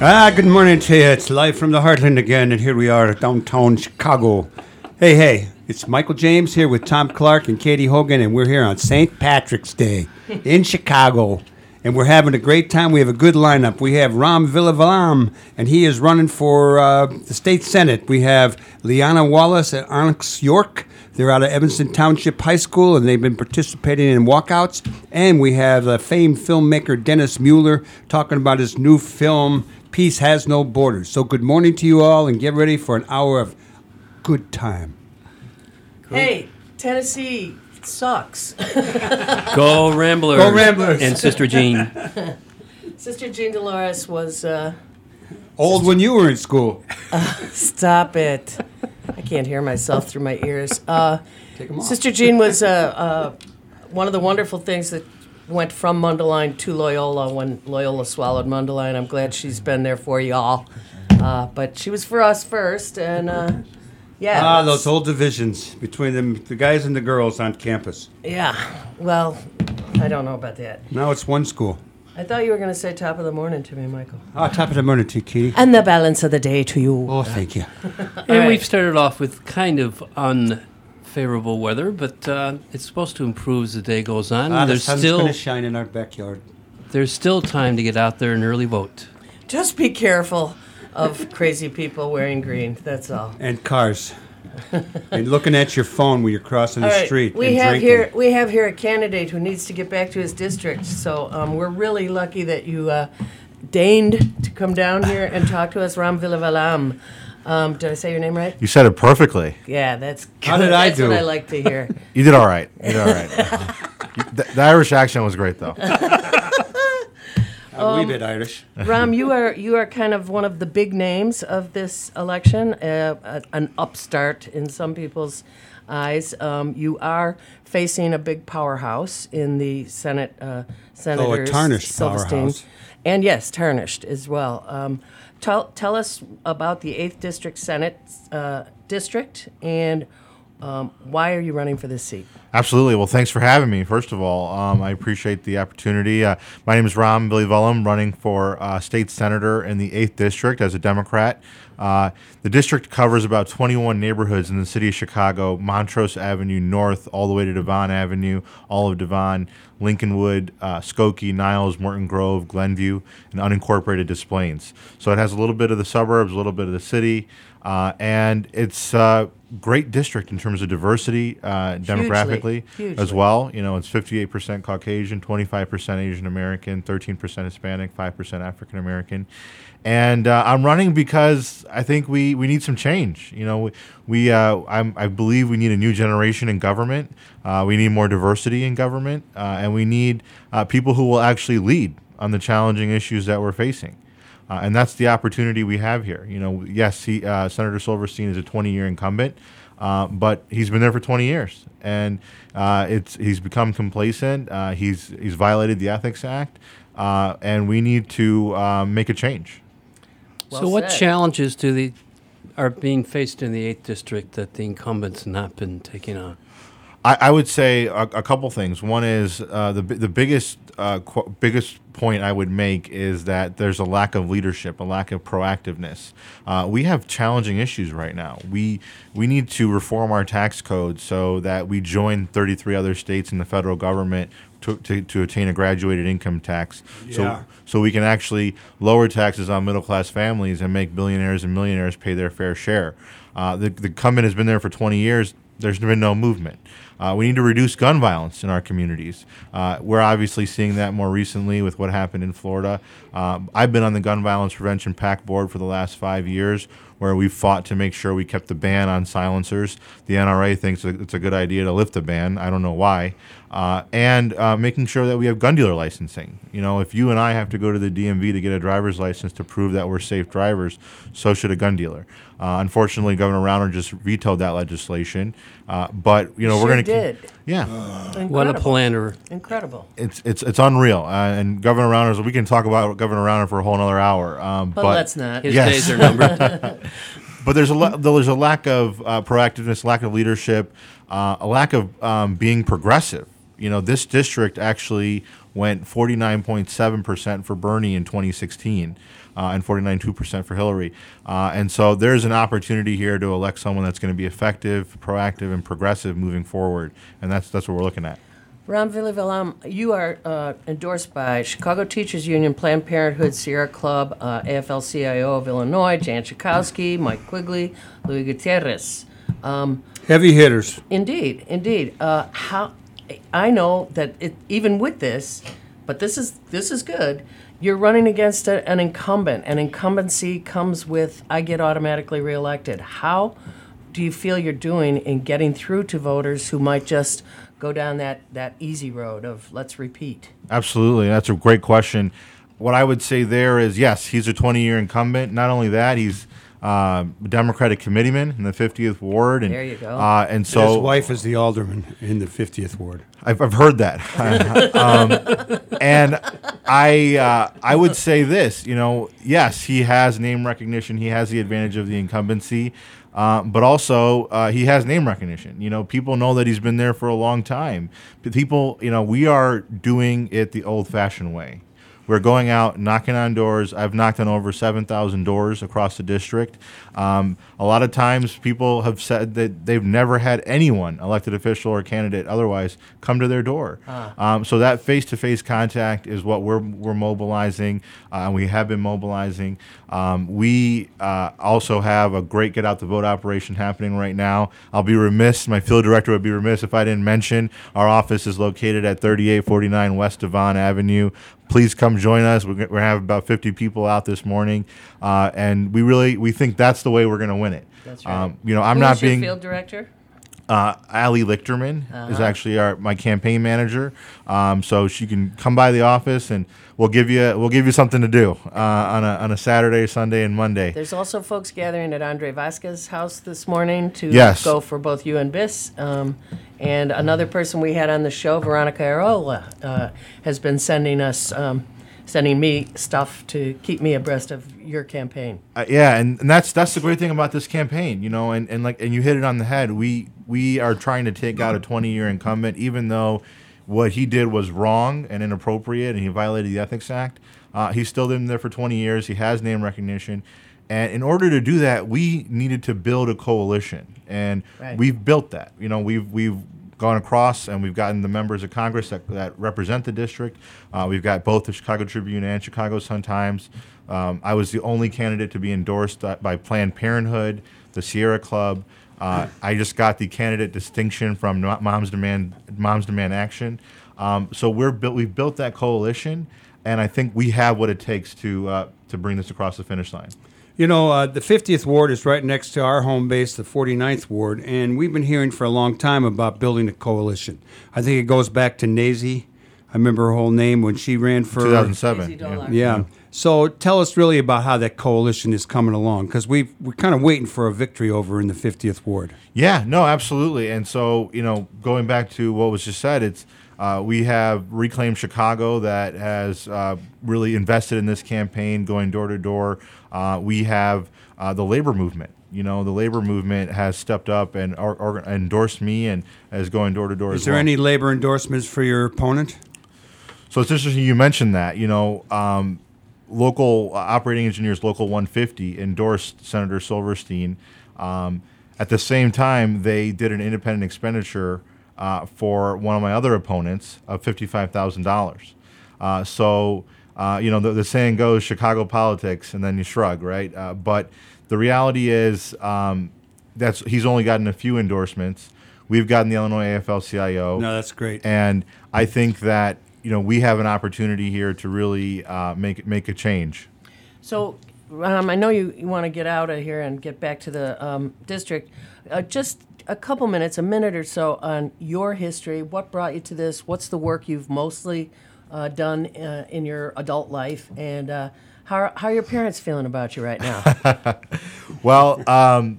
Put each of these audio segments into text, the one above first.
Ah, good morning to you. It's live from the Heartland again, and here we are, downtown Chicago. Hey, hey, it's Michael James here with Tom Clark and Katie Hogan, and we're here on St. Patrick's Day in Chicago. And we're having a great time. We have a good lineup. We have Ram Villivalam, and he is running for uh, the state senate. We have Liana Wallace at Onyx York. They're out of Evanston Township High School, and they've been participating in walkouts. And we have uh, famed filmmaker Dennis Mueller talking about his new film, Peace Has No Borders. So, good morning to you all, and get ready for an hour of good time. Hey, Tennessee sucks. Go Ramblers. Go Ramblers. And Sister Jean. Sister Jean Dolores was, uh, Old when you were in school. stop it. I can't hear myself through my ears. Uh, Take 'em off. Sister Jean was uh, uh, one of the wonderful things that went from Mundelein to Loyola when Loyola swallowed Mundelein. I'm glad she's been there for y'all. Uh, but she was for us first, and uh, yeah. Ah, those old divisions between them, the guys and the girls on campus. Yeah, well, I don't know about that. Now it's one school. I thought you were going to say top of the morning to me, Michael. Ah, top of the morning to you, Katie. And the balance of the day to you. Oh, thank you. And right. we've started off with kind of unfavorable weather, but uh, it's supposed to improve as the day goes on. Ah, the there's sun's still going to shine in our backyard. there's still time to get out there and early vote. Just be careful of crazy people wearing green. That's all. And cars. and looking at your phone when you're crossing the All right, street. we and have drinking. here we have here a candidate who needs to get back to his district. So um, we're really lucky that you uh, deigned to come down here and talk to us, Ram Villivalam. Um, did I say your name right? You said it perfectly. Yeah, that's How good. did I That's do? what I like to hear. You did all right. You did all right. The, the Irish accent was great, though. A Um, wee bit Irish. Ram, you are you are kind of one of the big names of this election, uh, a- an upstart in some people's eyes. Um, you are facing a big powerhouse in the Senate. Uh, Senator tarnished Silverstein. powerhouse. and yes, tarnished as well. Um, tell tell us about the eighth district Senate uh, district and um, why are you running for this seat? Absolutely. Well, thanks for having me. First of all, um, I appreciate the opportunity. Uh, my name is Ram Villivalam, running for uh, state senator in the 8th District as a Democrat. Uh, the district covers about 21 neighborhoods in the city of Chicago Montrose Avenue North, all the way to Devon Avenue, all of Devon, Lincolnwood, uh, Skokie, Niles, Morton Grove, Glenview, and unincorporated Des Plaines. So it has a little bit of the suburbs, a little bit of the city, uh, and it's a great district in terms of diversity uh, demographically as hugely. well. You know, it's 58% Caucasian, 25% Asian American, 13% Hispanic, 5% African American. And uh, I'm running because I think we, we need some change. You know, we, we uh, I'm, I believe we need a new generation in government. Uh, we need more diversity in government, uh, and we need uh, people who will actually lead on the challenging issues that we're facing. Uh, and that's the opportunity we have here. You know, yes, he, uh, Senator Silverstein is a 20-year incumbent, uh, but he's been there for 20 years, and uh, it's he's become complacent. Uh, he's he's violated the Ethics Act, uh, and we need to uh, make a change. so Well what challenges do the are being faced in the 8th district that the incumbents have not been taking on? I, I would say a, a couple things. One is uh, the the biggest uh, qu- biggest point I would make is that there's a lack of leadership, a lack of proactiveness. Uh, we have challenging issues right now. We we need to reform our tax code so that we join 33 other states in the federal government to, to, to attain a graduated income tax. Yeah. So so we can actually lower taxes on middle class families and make billionaires and millionaires pay their fair share. Uh, the, the incumbent has been there for 20 years. There's been no movement. Uh, we need to reduce gun violence in our communities. Uh, we're obviously seeing that more recently with what happened in Florida. Um, I've been on the Gun Violence Prevention PAC board for the last five years, where we fought to make sure we kept the ban on silencers. The NRA thinks it's a good idea to lift the ban. I don't know why. Uh, and uh, making sure that we have gun dealer licensing. You know, if you and I have to go to the DMV to get a driver's license to prove that we're safe drivers, so should a gun dealer. Uh, unfortunately, Governor Rauner just vetoed that legislation. Uh, but you know, Sure we're going to did. yeah. What a Incredible. planner. Incredible. It's it's it's unreal, uh, and Governor Rauner. We can talk about Governor Rauner for a whole another hour. Um, But, but let's not. His Yes. days are numbered. but there's a la- there's a lack of uh, proactiveness, lack of leadership, uh, a lack of um, being progressive. You know, this district actually went 49.7 percent for Bernie in 2016. Uh, and 49.2% for Hillary. Uh, and so there's an opportunity here to elect someone that's going to be effective, proactive, and progressive moving forward. And that's that's what we're looking at. Ron Villivalam, you are uh, endorsed by Chicago Teachers Union, Planned Parenthood, Sierra Club, uh, AFL-CIO of Illinois, Jan Schakowsky, Mike Quigley, Luis Gutierrez. Heavy hitters. Indeed, indeed. Uh, how I know that it, even with this, but this is this is good. You're running against a, an incumbent, and incumbency comes with I get automatically reelected. How do you feel you're doing in getting through to voters who might just go down that, that easy road of let's repeat? Absolutely. That's a great question. What I would say there is yes, he's a 20 year incumbent. Not only that, he's uh, Democratic committeeman in the 50th Ward. And, There you go. Uh, and so His wife is the alderman in the 50th ward. I've, I've heard that. um, and I, uh, I would say this you know, yes, he has name recognition, he has the advantage of the incumbency. Uh, but also, uh, he has name recognition. You know, people know that he's been there for a long time. People, you know, we are doing it the old-fashioned way. We're going out knocking on doors. I've knocked on over 7,000 doors across the district. Um, a lot of times people have said that they've never had anyone, elected official or candidate otherwise, come to their door. Um, so that face to face contact is what we're, we're mobilizing, uh, and we have been mobilizing. Um, we uh, also have a great get out the vote operation happening right now. I'll be remiss, my field director would be remiss if I didn't mention our office is located at 3849 West Devon Avenue. Please come join us. We're, gonna have about 50 people out this morning, uh, and we really we think that's the way we're going to win it. That's right. Um, you know, I'm Who not being field director. Uh, Ali Lichterman is Uh-huh. actually our my campaign manager. Um, so she can come by the office and we'll give you we'll give you something to do uh, on a on a Saturday, Sunday, and Monday. There's also folks gathering at Andre Vasquez's house this morning to Yes. go for both you and Biss. Um, and another person we had on the show, Veronica Arola, uh, has been sending us, um, sending me stuff to keep me abreast of your campaign. Uh, yeah, and, and that's that's the great thing about this campaign, you know, and, and like and you hit it on the head. We we are trying to take out a 20 year incumbent, even though what he did was wrong and inappropriate, and he violated the Ethics Act. Uh, he's still been there for 20 years. He has name recognition, and in order to do that, we needed to build a coalition, and Right. we've built that. You know, we've we've gone across and we've gotten the members of Congress that, that represent the district. Uh, we've got both the Chicago Tribune and Chicago Sun Times. Um, I was the only candidate to be endorsed uh, by Planned Parenthood, the Sierra Club. Uh, I just got the candidate distinction from Moms Demand Moms Demand Action. Um, so we're built. We've built that coalition, and I think we have what it takes to uh, to bring this across the finish line. You know, uh, the 50th ward is right next to our home base, the 49th ward, and we've been hearing for a long time about building a coalition. I think it goes back to Nazy. I remember her whole name when she ran for 2007. Yeah. Yeah. So tell us really about how that coalition is coming along, because we we're kind of waiting for a victory over in the 50th ward. Yeah, no, absolutely. And so, you know, going back to what was just said, it's uh, we have Reclaim Chicago that has uh, really invested in this campaign, going door to door. Uh, we have uh, the labor movement. You know, the labor movement has stepped up and or, or endorsed me and is going door to door. Is there well. any labor endorsements for your opponent? So it's interesting you mentioned that. You know, um, local uh, operating engineers, local 150, endorsed Senator Silverstein. Um, at the same time, they did an independent expenditure uh, for one of my other opponents of $55,000. Uh, so, uh, you know, the, the saying goes Chicago politics, and then you shrug, right? Uh, but the reality is um, that's he's only gotten a few endorsements. We've gotten the Illinois AFL-CIO. No, that's great. And I think that you know we have an opportunity here to really uh, make make a change. So, um, I know you, you want to get out of here and get back to the um, district. Uh, just a couple minutes, a minute or so on your history. What brought you to this? What's the work you've mostly uh, done uh, in your adult life? And uh, how, how are your parents feeling about you right now? Well, um,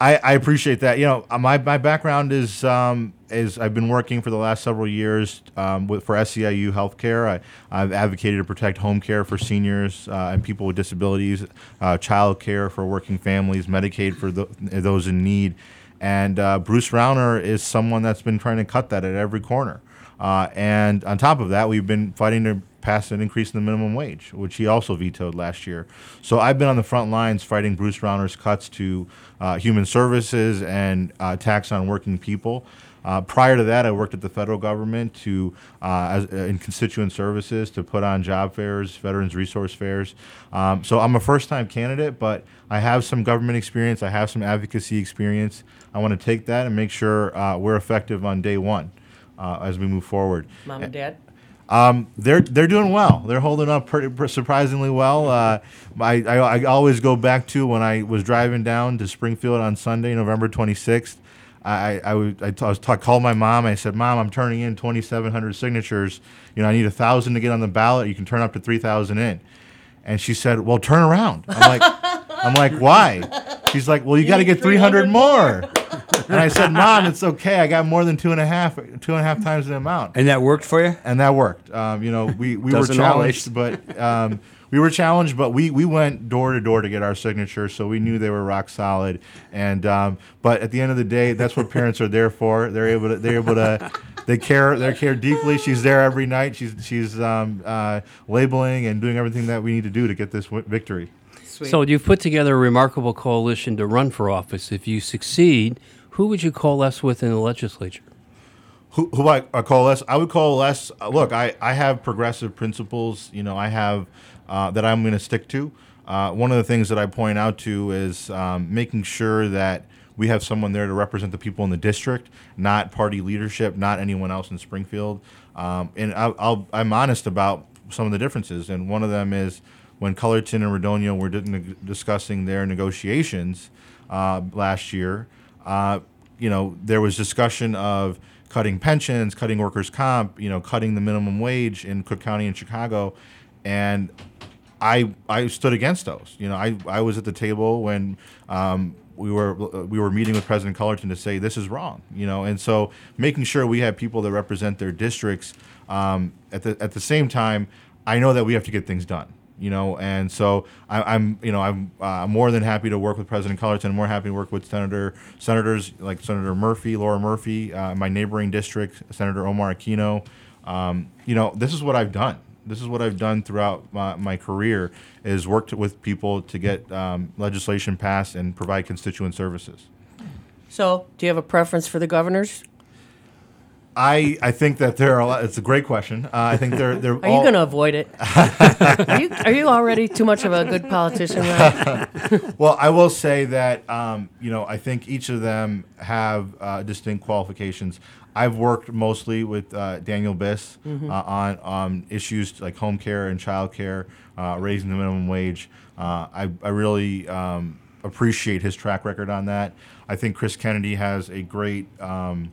I, I appreciate that. You know, uh, my, my background is um, is I've been working for the last several years um, with, for SEIU Healthcare. I, I've advocated to protect home care for seniors uh, and people with disabilities, uh, child care for working families, Medicaid for tho- those in need. And uh, Bruce Rauner is someone that's been trying to cut that at every corner. Uh, and on top of that, we've been fighting to passed an increase in the minimum wage, which he also vetoed last year. So I've been on the front lines fighting Bruce Rauner's cuts to uh, human services and uh, tax on working people. Uh, prior to that, I worked at the federal government to uh, as, uh, in constituent services to put on job fairs, veterans resource fairs. Um, so I'm a first-time candidate, but I have some government experience. I have some advocacy experience. I want to take that and make sure uh, we're effective on day one as we move forward. Mom and Dad? Um, they're they're doing well. They're holding up pretty, pretty surprisingly well. Uh, I, I I always go back to when I was driving down to Springfield on Sunday, November 26th. I I, would, I, t- I was t- called my mom. I said, "Mom, I'm turning in 2,700 signatures. You know, I need a thousand to get on the ballot. You can turn up to 3,000 in." And she said, "Well, turn around." I'm like, "I'm like, why?" She's like, "Well, you, got to get 300 300 more." and I said, "Mom, it's okay. I got more than two and a half, two and a half times the amount." And that worked for you? and that worked. Um, you know, we, we were challenged, but um, we were challenged, but we, we went door to door to get our signature, so we knew they were rock solid. And um, but at the end of the day, that's what parents are there for. They're able to they're able to they care they care deeply. She's there every night. She's she's um, uh, labeling and doing everything that we need to do to get this w- victory. Sweet. So you've put together a remarkable coalition to run for office. If you succeed, who would you coalesce with in the legislature? Who, who I, I coalesce? I would coalesce. Uh, look, I, I have progressive principles. You know, I have uh, that I'm going to stick to. Uh, one of the things that I point out to is um, making sure that we have someone there to represent the people in the district, not party leadership, not anyone else in Springfield. Um, and I'll, I'll, I'm honest about some of the differences. And one of them is when Cullerton and Radogno were di- discussing their negotiations uh, last year. Uh, you know, there was discussion of cutting pensions, cutting workers' comp, you know, cutting the minimum wage in Cook County and Chicago, and I I stood against those. You know, I, I was at the table when um, we were we were meeting with President Cullerton to say this is wrong. You know, and so making sure we have people that represent their districts um, at the at the same time, I know that we have to get things done. You know, and so I, I'm, you know, I'm uh, more than happy to work with President Cullerton. More happy to work with Senator senators like Senator Murphy, Laura Murphy, uh, my neighboring district, Senator Omar Aquino. Um, you know, this is what I've done this is what I've done throughout my, my career is worked with people to get um, legislation passed and provide constituent services. So, do you have a preference for the governors? I, I think that there are a lot. It's a great question. Uh, I think they're they're. Are you going to avoid it? are you are you already too much of a good politician? Ryan? Well, I will say that um, you know I think each of them have uh, distinct qualifications. I've worked mostly with uh, Daniel Biss uh, on on issues like home care and child care, uh, raising the minimum wage. Uh, I I really um, appreciate his track record on that. I think Chris Kennedy has a great. Um,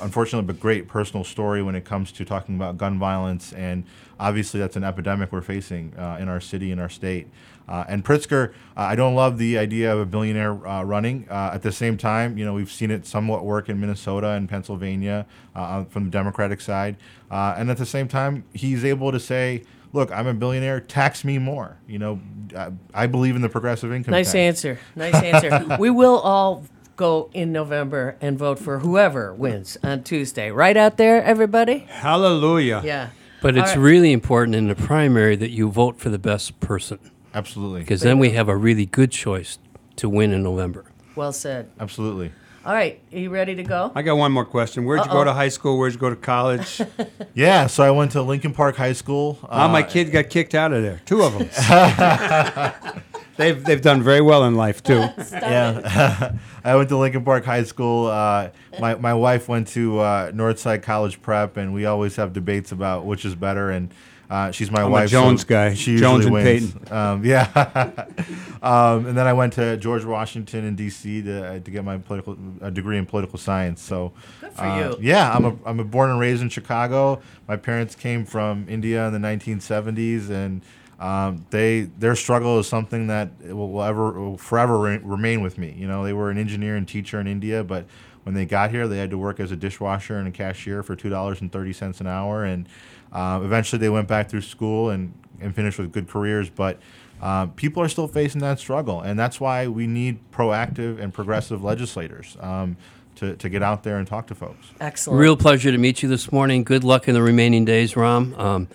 unfortunately, but great personal story when it comes to talking about gun violence, and obviously that's an epidemic we're facing uh, in our city, in our state. Uh, and Pritzker, uh, I don't love the idea of a billionaire uh, running. Uh, at the same time, you know, we've seen it somewhat work in Minnesota and Pennsylvania uh, from the Democratic side. Uh, and at the same time, he's able to say, look, I'm a billionaire, tax me more. You know, I, I believe in the progressive income nice tax. answer. Nice answer. we will all go in November and vote for whoever wins on Tuesday. Right out there, everybody. Hallelujah. Yeah. But it's All right. really important in the primary that you vote for the best person, Absolutely. because then we have a really good choice to win in November. Well said. Absolutely. All right, are you ready to go? I got one more question. Where'd you go to high school? Where'd you go to college? Yeah, so I went to Lincoln Park High School. Ah, my uh, kid got kicked out of there. Two of them. they've they've done very well in life too. yeah, I went to Lincoln Park High School. Uh, my my wife went to uh, Northside College Prep, and we always have debates about which is better. And uh, she's my I'm a wife. Jones guy. She Jones usually and wins. Um, yeah. um, and then I went to George Washington in D.C. to uh, to get my political a degree in political science. So. Good for uh, you. Yeah, I'm a I'm a born and raised in Chicago. My parents came from India in the 1970s, and um, they their struggle is something that will, will ever will forever re- remain with me. You know, they were an engineer and teacher in India, but when they got here, they had to work as a dishwasher and a cashier for two dollars and thirty cents an hour, and uh, eventually they went back through school and and finished with good careers, but. Uh, people are still facing that struggle, and that's why we need proactive and progressive legislators um, to, to get out there and talk to folks. Excellent. Real pleasure to meet you this morning. Good luck in the remaining days, Ram. Um,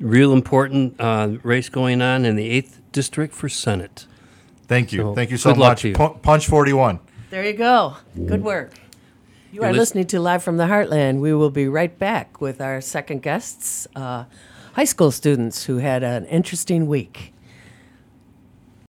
real important uh, race going on in the 8th District for Senate. Thank you. So, Thank you so good luck much. to you. Punch 41. There you go. Good work. You are lis- listening to Live from the Heartland. We will be right back with our second guests, uh, high school students who had an interesting week.